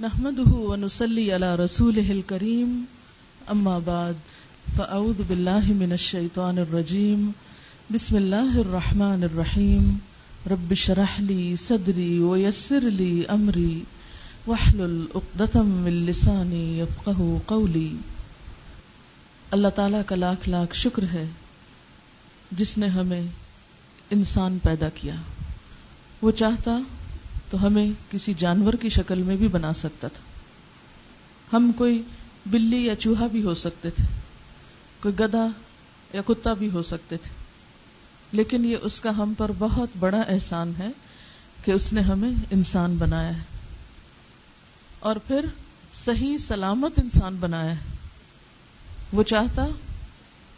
نحمده ونصلي على رسوله الكريم. أما بعد، فأعوذ بالله من الشيطان الرجيم. بسم الله الرحمن الرحيم. رب شرح لي صدري ويسر لي أمري. واحلل عقدة من لساني يفقه قولي. اللہ تعالیٰ کا لاکھ لاکھ شکر ہے جس نے ہمیں انسان پیدا کیا۔ وہ چاہتا تو ہمیں کسی جانور کی شکل میں بھی بنا سکتا تھا۔ ہم کوئی بلی یا چوہا بھی ہو سکتے تھے، کوئی گدا یا کتا بھی ہو سکتے تھے۔ لیکن یہ اس کا ہم پر بہت بڑا احسان ہے کہ اس نے ہمیں انسان بنایا ہے۔ اور پھر صحیح سلامت انسان بنایا ہے۔ وہ چاہتا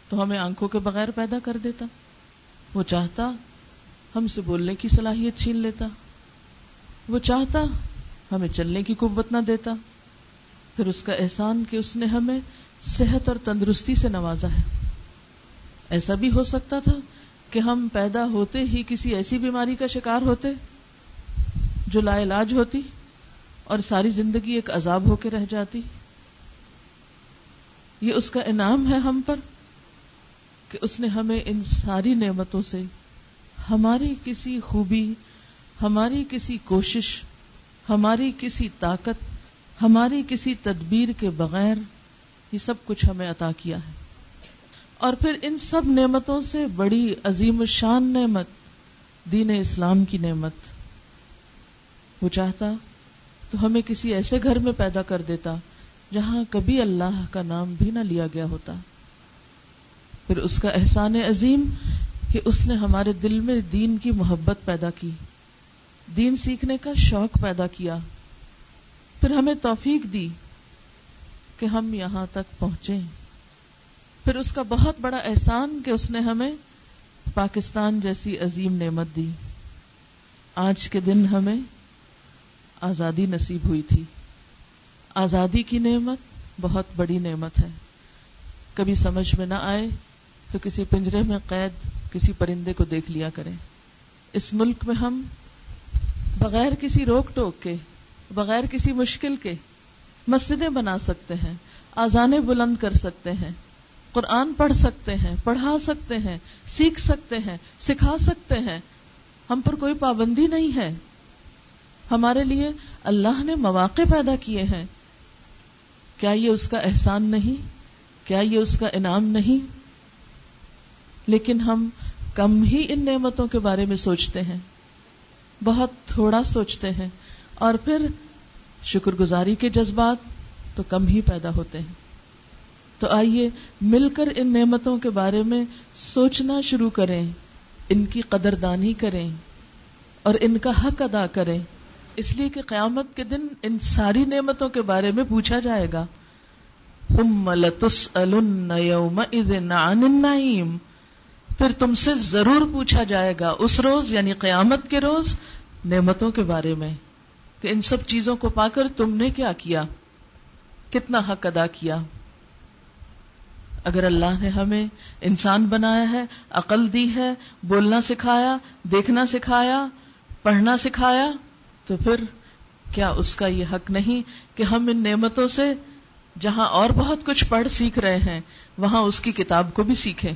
تو ہمیں آنکھوں کے بغیر پیدا کر دیتا۔ وہ چاہتا ہم سے بولنے کی صلاحیت چھین لیتا۔ وہ چاہتا ہمیں چلنے کی قوت نہ دیتا۔ پھر اس کا احسان کہ اس نے ہمیں صحت اور تندرستی سے نوازا ہے۔ ایسا بھی ہو سکتا تھا کہ ہم پیدا ہوتے ہی کسی ایسی بیماری کا شکار ہوتے جو لا علاج ہوتی اور ساری زندگی ایک عذاب ہو کے رہ جاتی۔ یہ اس کا انعام ہے ہم پر کہ اس نے ہمیں ان ساری نعمتوں سے ہماری کسی خوبی ہماری کسی کوشش، ہماری کسی طاقت، ہماری کسی تدبیر کے بغیر یہ سب کچھ ہمیں عطا کیا ہے۔ اور پھر ان سب نعمتوں سے بڑی عظیم شان نعمت، دین اسلام کی نعمت۔ وہ چاہتا تو ہمیں کسی ایسے گھر میں پیدا کر دیتا جہاں کبھی اللہ کا نام بھی نہ لیا گیا ہوتا۔ پھر اس کا احسان عظیم کہ اس نے ہمارے دل میں دین کی محبت پیدا کی۔ دین سیکھنے کا شوق پیدا کیا۔ پھر ہمیں توفیق دی کہ ہم یہاں تک پہنچے پھر اس کا بہت بڑا احسان کہ اس نے ہمیں پاکستان جیسی عظیم نعمت دی۔ آج کے دن ہمیں آزادی نصیب ہوئی تھی۔ آزادی کی نعمت بہت بڑی نعمت ہے۔ کبھی سمجھ میں نہ آئے تو کسی پنجرے میں قید، کسی پرندے کو دیکھ لیا کریں۔ اس ملک میں ہم بغیر کسی روک ٹوک کے، بغیر کسی مشکل کے مسجدیں بنا سکتے ہیں آزانے بلند کر سکتے ہیں، قرآن پڑھ سکتے ہیں، پڑھا سکتے ہیں، سیکھ سکتے ہیں، سکھا سکتے ہیں۔ ہم پر کوئی پابندی نہیں ہے۔ ہمارے لیے اللہ نے مواقع پیدا کیے ہیں۔ کیا یہ اس کا احسان نہیں؟ کیا یہ اس کا انعام نہیں؟ لیکن ہم کم ہی ان نعمتوں کے بارے میں سوچتے ہیں۔ بہت تھوڑا سوچتے ہیں اور پھر شکر گزاری کے جذبات تو کم ہی پیدا ہوتے ہیں۔ تو آئیے مل کر ان نعمتوں کے بارے میں سوچنا شروع کریں، ان کی قدردانی کریں اور ان کا حق ادا کریں۔ اس لیے کہ قیامت کے دن ان ساری نعمتوں کے بارے میں پوچھا جائے گا۔ پھر تم سے ضرور پوچھا جائے گا اس روز یعنی قیامت کے روز نعمتوں کے بارے میں کہ ان سب چیزوں کو پا کر تم نے کیا کیا؟ کتنا حق ادا کیا؟ اگر اللہ نے ہمیں انسان بنایا ہے، عقل دی ہے، بولنا سکھایا، دیکھنا سکھایا، پڑھنا سکھایا، تو پھر کیا اس کا یہ حق نہیں کہ ہم ان نعمتوں سے جہاں اور بہت کچھ پڑھ سیکھ رہے ہیں، وہاں اس کی کتاب کو بھی سیکھیں؟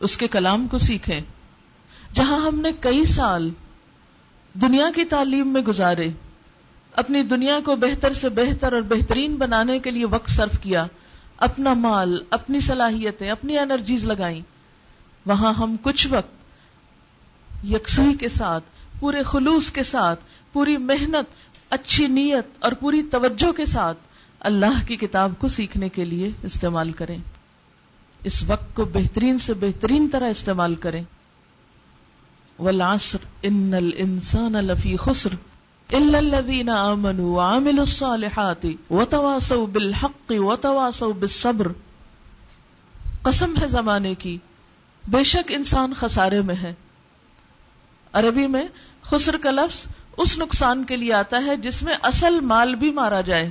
اس کے کلام کو سیکھیں۔ جہاں ہم نے کئی سال دنیا کی تعلیم میں گزارے، اپنی دنیا کو بہتر سے بہتر اور بہترین بنانے کے لیے وقت صرف کیا، اپنا مال، اپنی صلاحیتیں، اپنی انرجیز لگائیں، وہاں ہم کچھ وقت یکسوئی کے ساتھ، پورے خلوص کے ساتھ، پوری محنت، اچھی نیت اور پوری توجہ کے ساتھ اللہ کی کتاب کو سیکھنے کے لیے استعمال کریں۔ اس وقت کو بہترین سے بہترین طرح استعمال کریں۔ والعصر ان الانسان لفی خسر الا الذين امنوا وعملوا الصالحات وتواصوا بالحق وتواصوا بالصبر۔ قسم ہے زمانے کی۔ بے شک انسان خسارے میں ہے۔ عربی میں خسر کا لفظ اس نقصان کے لیے آتا ہے جس میں اصل مال بھی مارا جائے۔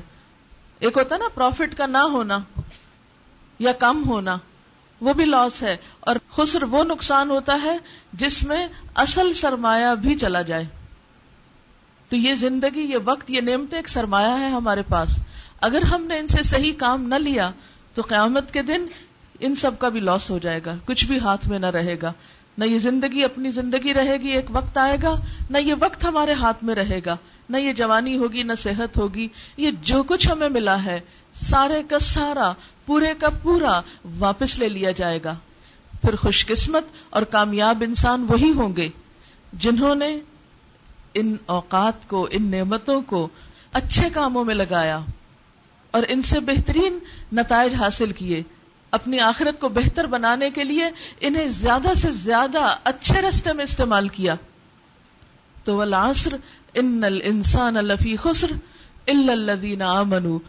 ایک ہوتا ہے نا پروفٹ کا نہ ہونا یا کم ہونا۔ وہ بھی لاس ہے اور خسر وہ نقصان ہوتا ہے جس میں اصل سرمایہ بھی چلا جائے۔ تو یہ زندگی، یہ وقت، یہ نعمتیں ایک سرمایہ ہے ہمارے پاس۔ اگر ہم نے ان سے صحیح کام نہ لیا تو قیامت کے دن ان سب کا بھی لاس ہو جائے گا۔ کچھ بھی ہاتھ میں نہ رہے گا۔ نہ یہ زندگی اپنی زندگی رہے گی، ایک وقت آئے گا، نہ یہ وقت ہمارے ہاتھ میں رہے گا۔ نہ یہ جوانی ہوگی، نہ صحت ہوگی، یہ جو کچھ ہمیں ملا ہے سارے کا سارا، پورے کا پورا واپس لے لیا جائے گا۔ پھر خوش قسمت اور کامیاب انسان وہی ہوں گے جنہوں نے ان اوقات کو، ان نعمتوں کو اچھے کاموں میں لگایا اور ان سے بہترین نتائج حاصل کیے۔ اپنی آخرت کو بہتر بنانے کے لیے انہیں زیادہ سے زیادہ اچھے رستے میں استعمال کیا۔ تو والعصر، ان الانسان لفی خسر الا الذین آمنوا۔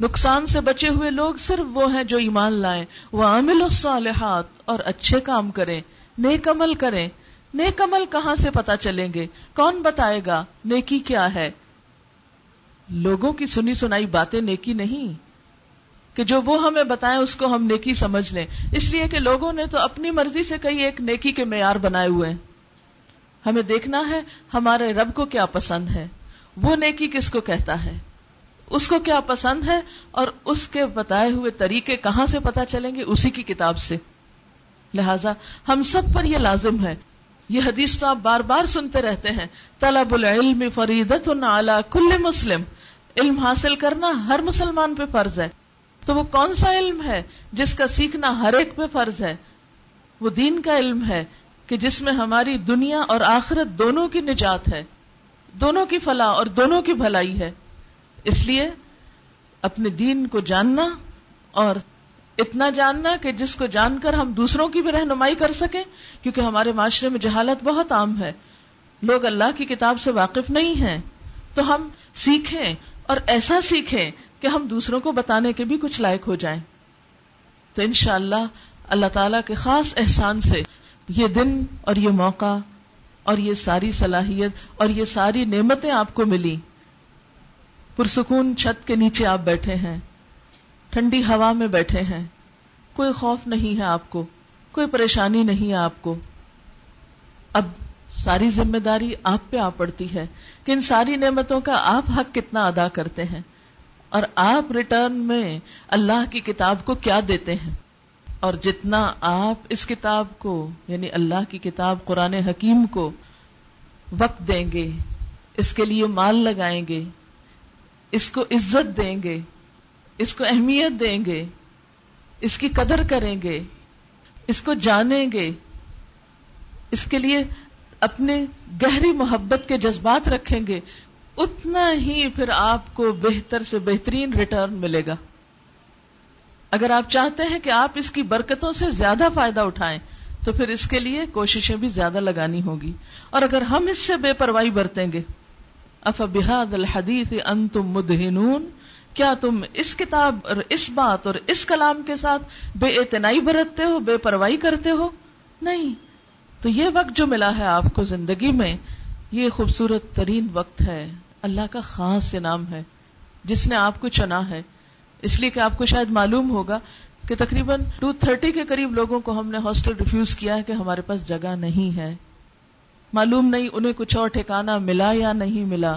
نقصان سے بچے ہوئے لوگ صرف وہ ہیں جو ایمان لائیں۔ وہ عامل الصالحات اور اچھے کام کریں۔ نیک عمل کریں۔ نیک عمل کہاں سے پتا چلیں گے؟ کون بتائے گا نیکی کیا ہے؟ لوگوں کی سنی سنائی باتیں نیکی نہیں۔ کہ جو وہ ہمیں بتائیں اس کو ہم نیکی سمجھ لیں۔ اس لیے کہ لوگوں نے تو اپنی مرضی سے کئی ایک نیکی کے معیار بنائے ہوئے ہیں۔ ہمیں دیکھنا ہے ہمارے رب کو کیا پسند ہے۔ وہ نیکی کس کو کہتا ہے؟ اس کو کیا پسند ہے اور اس کے بتائے ہوئے طریقے کہاں سے پتا چلیں گے؟ اسی کی کتاب سے۔ لہذا ہم سب پر یہ لازم ہے۔ یہ حدیث تو آپ بار بار سنتے رہتے ہیں۔ طلب العلم فریدت کل مسلم۔ علم حاصل کرنا ہر مسلمان پہ فرض ہے۔ تو وہ کون سا علم ہے جس کا سیکھنا ہر ایک پہ فرض ہے؟ وہ دین کا علم ہے کہ جس میں ہماری دنیا اور آخرت دونوں کی نجات ہے۔ دونوں کی فلاح اور دونوں کی بھلائی ہے۔ اس لیے اپنے دین کو جاننا اور اتنا جاننا کہ جس کو جان کر ہم دوسروں کی بھی رہنمائی کر سکیں، کیونکہ ہمارے معاشرے میں جہالت بہت عام ہے۔ لوگ اللہ کی کتاب سے واقف نہیں ہیں۔ تو ہم سیکھیں اور ایسا سیکھیں کہ ہم دوسروں کو بتانے کے بھی کچھ لائق ہو جائیں۔ تو انشاءاللہ اللہ اللہ تعالی کے خاص احسان سے یہ دن اور یہ موقع اور یہ ساری صلاحیت اور یہ ساری نعمتیں آپ کو ملی۔ پرسکون چھت کے نیچے آپ بیٹھے ہیں، ٹھنڈی ہوا میں بیٹھے ہیں۔ کوئی خوف نہیں ہے آپ کو، کوئی پریشانی نہیں ہے آپ کو۔ اب ساری ذمہ داری آپ پہ آ پڑتی ہے کہ ان ساری نعمتوں کا آپ حق کتنا ادا کرتے ہیں۔ اور آپ ریٹرن میں اللہ کی کتاب کو کیا دیتے ہیں؟ اور جتنا آپ اس کتاب کو یعنی اللہ کی کتاب قرآن حکیم کو وقت دیں گے، اس کے لیے مال لگائیں گے اس کو عزت دیں گے، اس کو اہمیت دیں گے، اس کی قدر کریں گے، اس کو جانیں گے، اس کے لیے اپنے گہری محبت کے جذبات رکھیں گے، اتنا ہی پھر آپ کو بہتر سے بہترین ریٹرن ملے گا۔ اگر آپ چاہتے ہیں کہ آپ اس کی برکتوں سے زیادہ فائدہ اٹھائیں، تو پھر اس کے لیے کوششیں بھی زیادہ لگانی ہوگی۔ اور اگر ہم اس سے بے پرواہی برتیں گے اف بحاد الحدیث ان تم مدہنون، کیا تم اس کتاب اور اس بات اور اس کلام کے ساتھ بے اعتنائی برتتے ہو، بے پرواہی کرتے ہو؟ نہیں۔ تو یہ وقت جو ملا ہے آپ کو زندگی میں، یہ خوبصورت ترین وقت ہے۔ اللہ کا خاص انعام ہے۔ جس نے آپ کو چنا ہے۔ اس لیے کہ آپ کو شاید معلوم ہوگا کہ تقریباً ٹو تھرٹی کے قریب لوگوں کو ہم نے ہاسٹل ریفیوز کیا ہے کہ ہمارے پاس جگہ نہیں ہے۔ معلوم نہیں انہیں کچھ اور ٹھکانا ملا یا نہیں ملا۔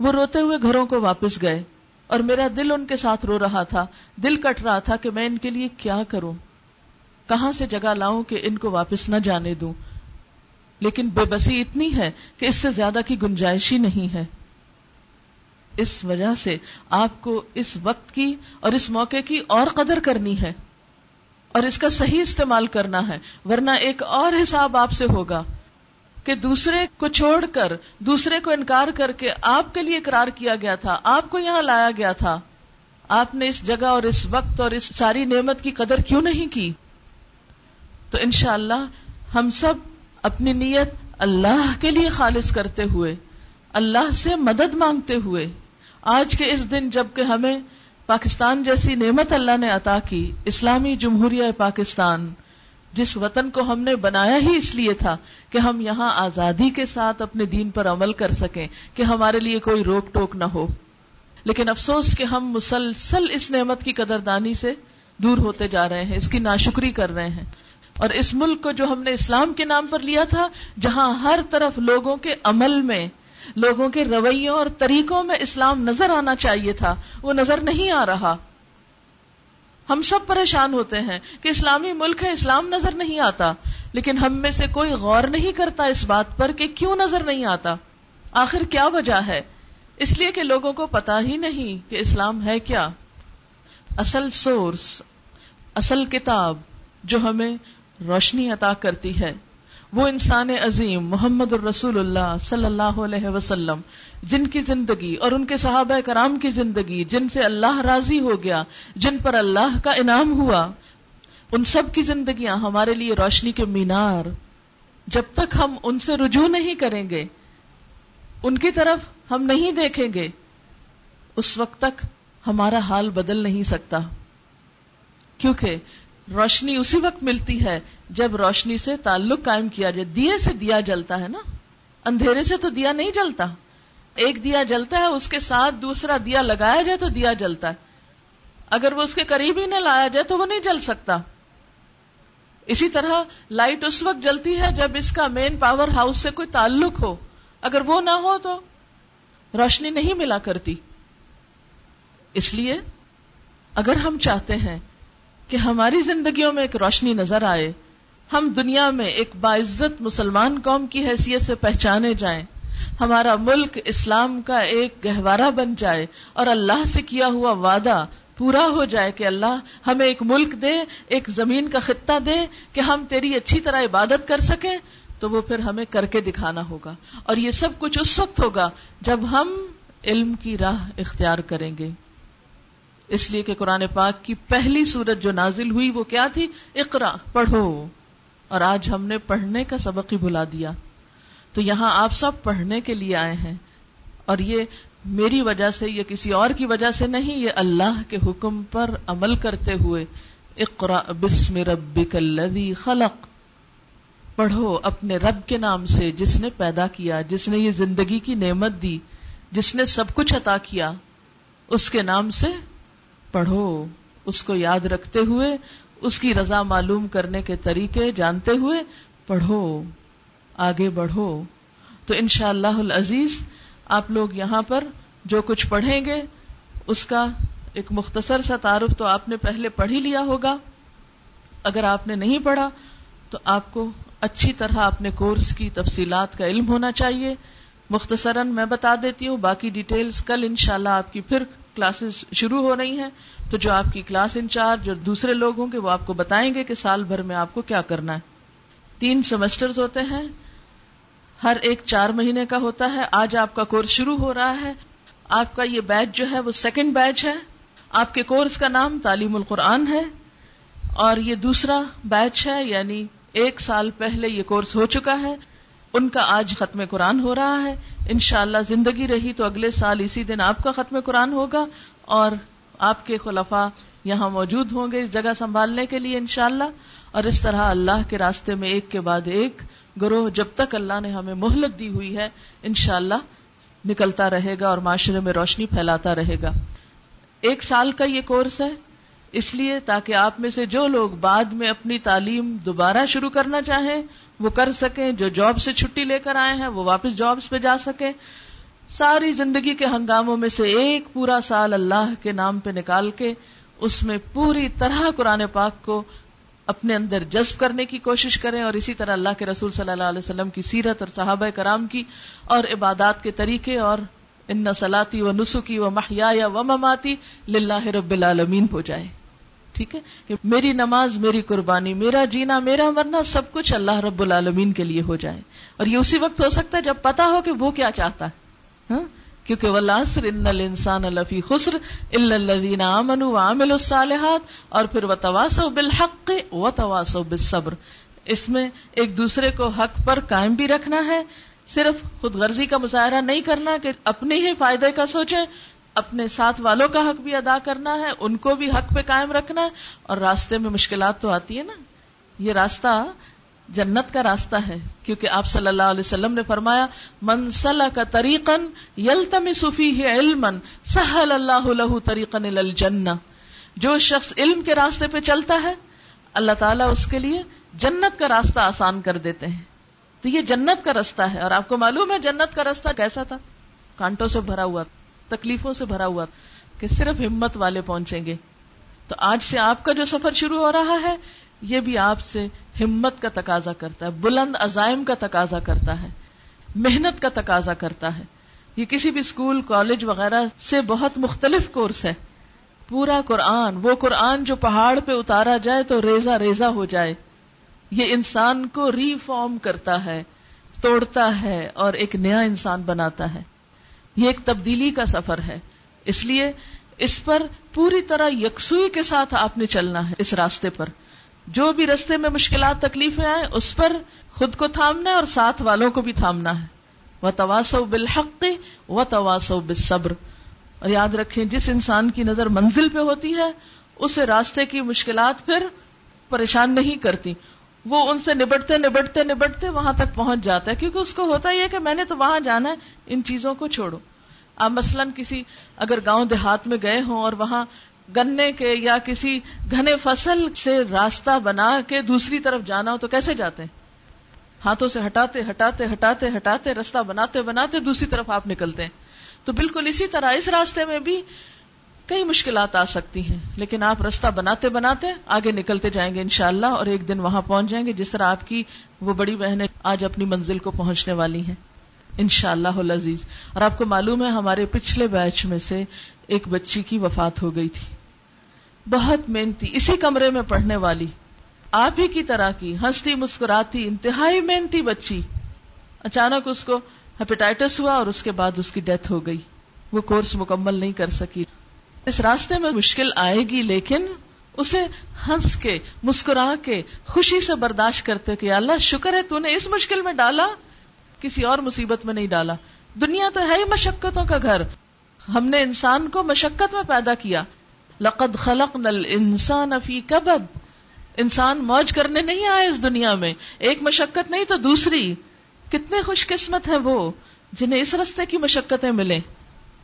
وہ روتے ہوئے گھروں کو واپس گئے اور میرا دل ان کے ساتھ رو رہا تھا۔ دل کٹ رہا تھا کہ میں ان کے لیے کیا کروں۔ کہاں سے جگہ لاؤں کہ ان کو واپس نہ جانے دوں۔ لیکن بے بسی اتنی ہے کہ اس سے زیادہ کی گنجائش ہی نہیں ہے۔ اس وجہ سے آپ کو اس وقت کی اور اس موقع کی اور قدر کرنی ہے۔ اور اس کا صحیح استعمال کرنا ہے، ورنہ ایک اور حساب آپ سے ہوگا۔ کہ دوسرے کو چھوڑ کر، دوسرے کو انکار کر کے آپ کے لیے اقرار کیا گیا تھا، آپ کو یہاں لایا گیا تھا۔ آپ نے اس جگہ اور اس وقت اور اس ساری نعمت کی قدر کیوں نہیں کی؟ تو انشاءاللہ اللہ ہم سب اپنی نیت اللہ کے لیے خالص کرتے ہوئے، اللہ سے مدد مانگتے ہوئے، آج کے اس دن جبکہ ہمیں پاکستان جیسی نعمت اللہ نے عطا کی، اسلامی جمہوریہ پاکستان جس وطن کو ہم نے بنایا ہی اس لیے تھا کہ ہم یہاں آزادی کے ساتھ اپنے دین پر عمل کر سکیں کہ ہمارے لیے کوئی روک ٹوک نہ ہو۔ لیکن افسوس کہ ہم مسلسل اس نعمت کی قدردانی سے دور ہوتے جا رہے ہیں، اس کی ناشکری کر رہے ہیں۔ اور اس ملک کو جو ہم نے اسلام کے نام پر لیا تھا، جہاں ہر طرف لوگوں کے عمل میں، لوگوں کے رویوں اور طریقوں میں اسلام نظر آنا چاہیے تھا، وہ نظر نہیں آ رہا۔ ہم سب پریشان ہوتے ہیں کہ اسلامی ملک ہے، اسلام نظر نہیں آتا۔ لیکن ہم میں سے کوئی غور نہیں کرتا اس بات پر کہ کیوں نظر نہیں آتا۔ آخر کیا وجہ ہے؟ اس لیے کہ لوگوں کو پتا ہی نہیں کہ اسلام ہے کیا۔ اصل سورس اصل کتاب جو ہمیں روشنی عطا کرتی ہے۔ وہ انسان عظیم محمد الرسول اللہ صلی اللہ علیہ وسلم، جن کی زندگی اور ان کے صحابہ کرام کی زندگی، جن سے اللہ راضی ہو گیا، جن پر اللہ کا انعام ہوا، ان سب کی زندگیاں ہمارے لیے روشنی کے مینار۔ جب تک ہم ان سے رجوع نہیں کریں گے، ان کی طرف ہم نہیں دیکھیں گے، اس وقت تک ہمارا حال بدل نہیں سکتا۔ کیونکہ روشنی اسی وقت ملتی ہے جب روشنی سے تعلق قائم کیا جائے۔ دیے سے دیا جلتا ہے نا۔ اندھیرے سے تو دیا نہیں جلتا۔ ایک دیا جلتا ہے، اس کے ساتھ دوسرا دیا لگایا جائے تو دیا جلتا ہے۔ اگر وہ اس کے قریب ہی نہ لایا جائے تو وہ نہیں جل سکتا۔ اسی طرح لائٹ اس وقت جلتی ہے جب اس کا مین پاور ہاؤس سے کوئی تعلق ہو۔ اگر وہ نہ ہو تو روشنی نہیں ملا کرتی۔ اس لیے اگر ہم چاہتے ہیں کہ ہماری زندگیوں میں ایک روشنی نظر آئے، ہم دنیا میں ایک باعزت مسلمان قوم کی حیثیت سے پہچانے جائیں، ہمارا ملک اسلام کا ایک گہوارہ بن جائے اور اللہ سے کیا ہوا وعدہ پورا ہو جائے کہ اللہ ہمیں ایک ملک دے، ایک زمین کا خطہ دے کہ ہم تیری اچھی طرح عبادت کر سکیں، تو وہ پھر ہمیں کر کے دکھانا ہوگا۔ اور یہ سب کچھ اس وقت ہوگا جب ہم علم کی راہ اختیار کریں گے۔ اس لیے کہ قرآن پاک کی پہلی سورت جو نازل ہوئی وہ کیا تھی؟ اقرا، پڑھو۔ اور آج ہم نے پڑھنے کا سبق ہی بلا دیا۔ تو یہاں آپ سب پڑھنے کے لیے آئے ہیں۔ اور یہ میری وجہ سے یا کسی اور کی وجہ سے نہیں، یہ اللہ کے حکم پر عمل کرتے ہوئے اقرا بسم ربک الذی خلق۔ پڑھو اپنے رب کے نام سے جس نے پیدا کیا، جس نے یہ زندگی کی نعمت دی، جس نے سب کچھ عطا کیا، اس کے نام سے پڑھو، اس کو یاد رکھتے ہوئے، اس کی رضا معلوم کرنے کے طریقے جانتے ہوئے پڑھو، آگے بڑھو۔ تو ان شاء اللہ عزیز آپ لوگ یہاں پر جو کچھ پڑھیں گے، اس کا ایک مختصر سا تعارف تو آپ نے پہلے پڑھ ہی لیا ہوگا۔ اگر آپ نے نہیں پڑھا، تو آپ کو اچھی طرح اپنے کورس کی تفصیلات کا علم ہونا چاہیے۔ مختصراً میں بتا دیتی ہوں، باقی ڈیٹیلز کل انشاءاللہ آپ کی پھر کلاسز شروع ہو رہی ہیں، تو جو آپ کی کلاس انچارج اور دوسرے لوگ ہوں گے، وہ آپ کو بتائیں گے کہ سال بھر میں آپ کو کیا کرنا ہے۔ تین سیمسٹر ہوتے ہیں، ہر ایک چار مہینے کا ہوتا ہے۔ آج آپ کا کورس شروع ہو رہا ہے۔ آپ کا یہ بیچ جو ہے، وہ سیکنڈ بیچ ہے۔ آپ کے کورس کا نام تعلیم القرآن ہے۔ اور یہ دوسرا بیچ ہے یعنی ایک سال پہلے یہ کورس ہو چکا ہے۔ ان کا آج ختم قرآن ہو رہا ہے۔ انشاءاللہ زندگی رہی تو اگلے سال اسی دن آپ کا ختم قرآن ہوگا اور آپ کے خلفاء یہاں موجود ہوں گے اس جگہ سنبھالنے کے لیے انشاءاللہ۔ اور اس طرح اللہ کے راستے میں ایک کے بعد ایک گروہ جب تک اللہ نے ہمیں مہلت دی ہوئی ہے، انشاءاللہ نکلتا رہے گا اور معاشرے میں روشنی پھیلاتا رہے گا۔ ایک سال کا یہ کورس ہے، اس لیے تاکہ آپ میں سے جو لوگ بعد میں اپنی تعلیم دوبارہ شروع کرنا چاہیں وہ کر سکیں، جو جاب سے چھٹی لے کر آئے ہیں، وہ واپس جابس پہ جا سکیں۔ ساری زندگی کے ہنگاموں میں سے ایک پورا سال اللہ کے نام پہ نکال کے اس میں پوری طرح قرآن پاک کو اپنے اندر جذب کرنے کی کوشش کریں اور اسی طرح اللہ کے رسول صلی اللہ علیہ وسلم کی سیرت اور صحابہ کرام کی اور عبادات کے طریقے اور ان سلاتی و نسخی و محیا و مماتی للہ رب العالمین ہو جائے ٹھیک ہے؟ کہ میری نماز میری قربانی، میرا جینا، میرا مرنا سب کچھ اللہ رب العالمین کے لیے ہو جائے۔ اور یہ اسی وقت ہو سکتا ہے جب پتا ہو کہ وہ کیا چاہتا ہے۔ ہاں؟ کیونکہ ولاسر ان الانسان لفی خسر الا الذين امنوا وعملوا الصالحات، اور پھر وتواصوا بالحق وتواصوا بالصبر۔ اس میں ایک دوسرے کو حق پر قائم بھی رکھنا ہے۔ صرف خود غرضی کا مظاہرہ نہیں کرنا کہ اپنے ہی فائدے کا سوچیں۔ اپنے ساتھ والوں کا حق بھی ادا کرنا ہے، ان کو بھی حق پہ قائم رکھنا ہے۔ اور راستے میں مشکلات تو آتی ہے نا۔ یہ راستہ جنت کا راستہ ہے۔ کیونکہ آپ صلی اللہ علیہ وسلم نے فرمایا منسل کا تریقن یلتم صفی علم سہل اللہ لہ تریقن الجن جو شخص علم کے راستے پہ چلتا ہے، اللہ تعالیٰ اس کے لیے جنت کا راستہ آسان کر دیتے ہیں۔ تو یہ جنت کا رستہ ہے۔ اور آپ کو معلوم ہے جنت کا رستہ کیسا تھا؟ کانٹوں سے بھرا ہوا تھا۔ تکلیفوں سے بھرا ہوا کہ صرف ہمت والے پہنچیں گے۔ تو آج سے آپ کا جو سفر شروع ہو رہا ہے، یہ بھی آپ سے ہمت کا تقاضا کرتا ہے، بلند عزائم کا تقاضا کرتا ہے، محنت کا تقاضا کرتا ہے۔ یہ کسی بھی اسکول، کالج وغیرہ سے بہت مختلف کورس ہے۔ پورا قرآن، وہ قرآن جو پہاڑ پہ اتارا جائے تو ریزا ریزا ہو جائے۔ یہ انسان کو ری فارم کرتا ہے، توڑتا ہے اور ایک نیا انسان بناتا ہے۔ یہ ایک تبدیلی کا سفر ہے۔ اس لیے اس پر پوری طرح یکسوئی کے ساتھ آپ نے چلنا ہے اس راستے پر۔ جو بھی رستے میں مشکلات، تکلیفیں آئیں، اس پر خود کو تھامنا ہے اور ساتھ والوں کو بھی تھامنا ہے۔ وہ تواسو بالحق و تواسو بالصبر۔ اور یاد رکھیں، جس انسان کی نظر منزل پہ ہوتی ہے، اسے راستے کی مشکلات پھر پریشان نہیں کرتی۔ وہ ان سے نبٹتے نبٹتے نبٹتے وہاں تک پہنچ جاتا ہے۔ کیونکہ اس کو ہوتا یہ کہ میں نے تو وہاں جانا ہے، ان چیزوں کو چھوڑو۔ آپ مثلاً کسی اگر گاؤں دیہات میں گئے ہوں اور وہاں گنے کے یا کسی گھنے فصل سے راستہ بنا کے دوسری طرف جانا ہو تو کیسے جاتے ہیں؟ ہاتھوں سے ہٹاتے ہٹاتے ہٹاتے ہٹاتے رستہ بناتے بناتے دوسری طرف آپ نکلتے ہیں۔ تو بالکل اسی طرح اس راستے میں بھی کئی مشکلات آ سکتی ہیں، لیکن آپ رستہ بناتے بناتے آگے نکلتے جائیں گے انشاءاللہ اور ایک دن وہاں پہنچ جائیں گے جس طرح آپ کی وہ بڑی بہنیں آج اپنی منزل کو پہنچنے والی ہیں۔ ان شاء اللہ عزیز اور آپ کو معلوم ہے ہمارے پچھلے بیچ میں سے ایک بچی کی وفات ہو گئی تھی۔ بہت محنتی، اسی کمرے میں پڑھنے والی۔ آپ ہی کی طرح کی، ہنستی، مسکراتی، انتہائی محنتی بچی۔ اچانک اس کو ہیپیٹائٹس ہوا اور اس کے بعد اس کی ڈیتھ ہو گئی۔ وہ کورس مکمل نہیں کر سکی۔ اس راستے میں مشکل آئے گی، لیکن اسے ہنس کے، مسکرا کے، خوشی سے برداشت کرتے کہ اللہ، شکر ہے تو نے اس مشکل میں ڈالا، کسی اور مصیبت میں نہیں ڈالا۔ دنیا تو ہے ہی مشقتوں کا گھر۔ ہم نے انسان کو مشقت میں پیدا کیا۔ لقد خلق نل انسان افی کبد۔ انسان موج کرنے نہیں آئے اس دنیا میں۔ ایک مشقت نہیں تو دوسری۔ کتنے خوش قسمت ہے وہ، جنہیں اس رستے کی مشقتیں ملیں۔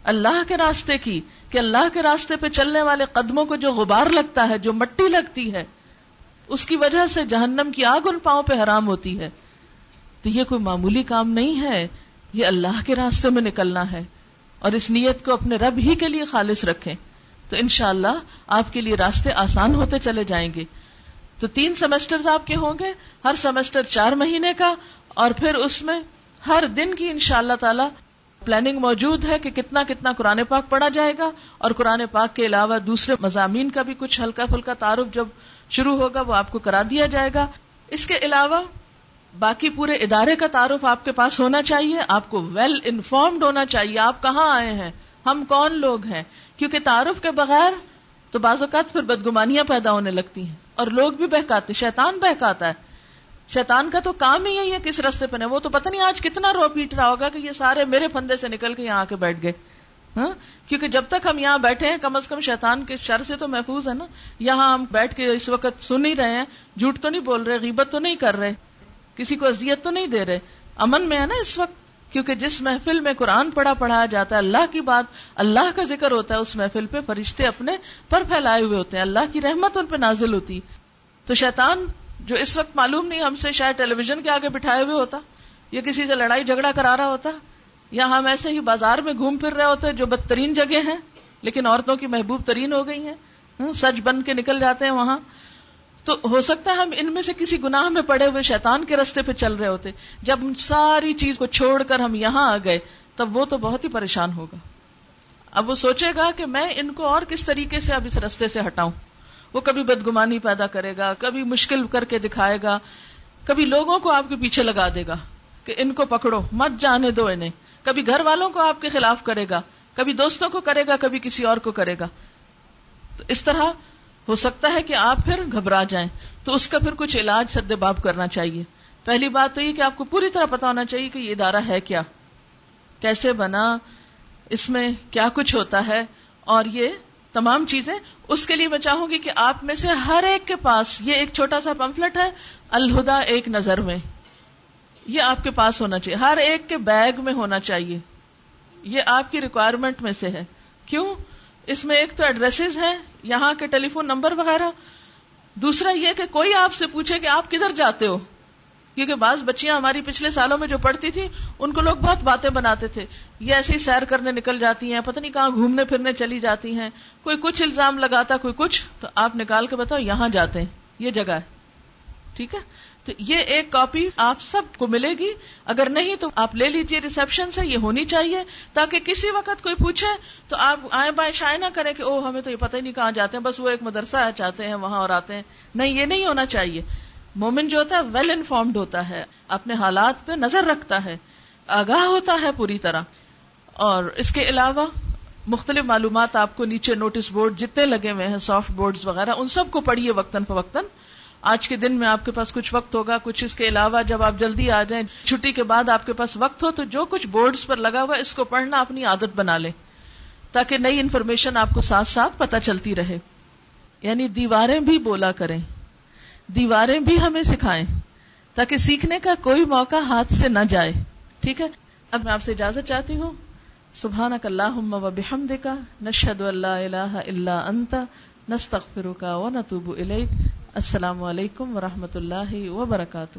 اللہ کے راستے کی کہ اللہ کے راستے پہ چلنے والے قدموں کو جو غبار لگتا ہے، جو مٹی لگتی ہے، اس کی وجہ سے جہنم کی آگ ان پاؤں پہ حرام ہوتی ہے۔ تو یہ کوئی معمولی کام نہیں ہے، یہ اللہ کے راستے میں نکلنا ہے۔ اور اس نیت کو اپنے رب ہی کے لیے خالص رکھیں۔ تو انشاءاللہ اللہ آپ کے لیے راستے آسان ہوتے چلے جائیں گے۔ تو تین سیمسٹر آپ کے ہوں گے، ہر سیمسٹر چار مہینے کا، اور پھر اس میں ہر دن کی ان شاء اللہ تعالی پلاننگ موجود ہے کہ کتنا کتنا قرآن پاک پڑھا جائے گا اور قرآن پاک کے علاوہ دوسرے مضامین کا بھی کچھ ہلکا پھلکا تعارف جب شروع ہوگا وہ آپ کو کرا دیا جائے گا۔ اس کے علاوہ باقی پورے ادارے کا تعارف آپ کے پاس ہونا چاہیے، آپ کو ویل انفارمڈ ہونا چاہیے، آپ کہاں آئے ہیں؟ ہم کون لوگ ہیں؟ کیونکہ تعارف کے بغیر تو بعض اوقات پھر بدگمانیاں پیدا ہونے لگتی ہیں اور لوگ بھی بہکاتے، شیطان بہکاتا ہے۔ شیطان کا تو کام ہی یہی ہے کس رستے پہ وہ تو پتہ نہیں آج کتنا رو پیٹ رہا ہوگا کہ یہ سارے میرے پندے سے نکل کے یہاں آ کے بیٹھ گئے۔ ہاں؟ کیونکہ جب تک ہم یہاں بیٹھے ہیں، کم از کم شیطان کے شر سے تو محفوظ ہے نا۔ یہاں ہم بیٹھ کے اس وقت سن ہی رہے ہیں، جھوٹ تو نہیں بول رہے، غیبت تو نہیں کر رہے، کسی کو اذیت تو نہیں دے رہے۔ امن میں ہے نا اس وقت، کیونکہ جس محفل میں قرآن پڑھا پڑھایا جاتا ہے، اللہ کی بات، اللہ کا ذکر ہوتا ہے، اس محفل پہ فرشتے اپنے پر پھیلائے ہوئے ہوتے ہیں۔ اللہ کی رحمت ان پہ نازل ہوتی۔ تو شیطان جو اس وقت معلوم نہیں ہم سے شاید ٹیلی ویژن کے آگے بٹھائے ہوئے ہوتا یا کسی سے لڑائی جھگڑا کرا رہا ہوتا، یا ہم ایسے ہی بازار میں گھوم پھر رہے ہوتے جو بدترین جگہ ہیں، لیکن عورتوں کی محبوب ترین ہو گئی ہیں سچ بن کے نکل جاتے ہیں وہاں۔ تو ہو سکتا ہے ہم ان میں سے کسی گناہ میں پڑے ہوئے شیطان کے رستے پہ چل رہے ہوتے، جب ساری چیز کو چھوڑ کر ہم یہاں آ گئے، تب وہ تو بہت ہی پریشان ہوگا۔ اب وہ سوچے گا کہ میں ان کو اور کس طریقے سے اب اس رستے سے ہٹاؤں۔ وہ کبھی بدگمانی پیدا کرے گا، کبھی مشکل کر کے دکھائے گا، کبھی لوگوں کو آپ کے پیچھے لگا دے گا کہ ان کو پکڑو، مت جانے دو انہیں۔ کبھی گھر والوں کو آپ کے خلاف کرے گا، کبھی دوستوں کو کرے گا، کبھی کسی اور کو کرے گا۔ تو اس طرح ہو سکتا ہے کہ آپ پھر گھبرا جائیں۔ تو اس کا پھر کچھ علاج سد باب کرنا چاہیے۔ پہلی بات تو یہ کہ آپ کو پوری طرح پتا ہونا چاہیے کہ یہ ادارہ ہے کیا۔ کیسے بنا، اس میں کیا کچھ ہوتا ہے اور یہ تمام چیزیں، اس کے لیے میں چاہوں گی کہ آپ میں سے ہر ایک کے پاس یہ ایک چھوٹا سا پمفلٹ ہے، الہدا ایک نظر میں۔ یہ آپ کے پاس ہونا چاہیے، ہر ایک کے بیگ میں ہونا چاہیے۔ یہ آپ کی ریکوائرمنٹ میں سے ہے۔ کیوں؟ اس میں ایک تو ایڈریس ہیں، یہاں کے ٹیلی فون نمبر وغیرہ۔ دوسرا یہ کہ کوئی آپ سے پوچھے کہ آپ کدھر جاتے ہو؟ کیونکہ بعض بچیاں ہماری پچھلے سالوں میں جو پڑھتی تھی ان کو لوگ بہت باتیں بناتے تھے۔ یہ ایسی سیر کرنے نکل جاتی ہیں، پتہ نہیں کہاں گھومنے پھرنے چلی جاتی ہیں۔ کوئی کچھ الزام لگاتا، کوئی کچھ، تو آپ نکال کے بتاؤ یہاں جاتے ہیں۔ یہ جگہ ہے۔ ٹھیک ہے؟ تو یہ ایک کاپی آپ سب کو ملے گی۔ اگر نہیں تو آپ لے لیجیے ریسپشن سے، یہ ہونی چاہیے۔ تاکہ کسی وقت کوئی پوچھے تو آپ آئیں بائیں شائع نہ کریں کہ او ہمیں تو یہ پتہ ہی نہیں کہاں جاتے ہیں، بس وہ ایک مدرسہ ہے، چاہتے ہیں، وہاں اور آتے ہیں۔ نہیں، یہ نہیں ہونا چاہیے۔ مومن جو ہوتا ہے ویل انفارمڈ ہوتا ہے، اپنے حالات پہ نظر رکھتا ہے، آگاہ ہوتا ہے پوری طرح۔ اور اس کے علاوہ مختلف معلومات آپ کو نیچے نوٹس بورڈ جتنے لگے ہوئے ہیں سافٹ بورڈ وغیرہ، ان سب کو پڑھیے وقتاً فوقتاً۔ آج کے دن میں آپ کے پاس کچھ وقت ہوگا، کچھ اس کے علاوہ جب آپ جلدی آ جائیں، چھٹی کے بعد آپ کے پاس وقت ہو، تو جو کچھ بورڈز پر لگا ہوا اس کو پڑھنا، اپنی عادت بنا لیں۔ تاکہ نئی انفارمیشن آپ کو ساتھ ساتھ پتہ چلتی رہے۔ یعنی دیواریں بھی بولا کریں۔ دیواریں بھی ہمیں سکھائیں تاکہ سیکھنے کا کوئی موقع ہاتھ سے نہ جائے۔ ٹھیک ہے؟ اب میں آپ سے اجازت چاہتی ہوں۔ سبحان اللہ کا نشد اللہ اللہ اللہ انت، نستغفرک و نتوب الیک۔ السلام علیکم و رحمۃ اللہ وبرکاتہ۔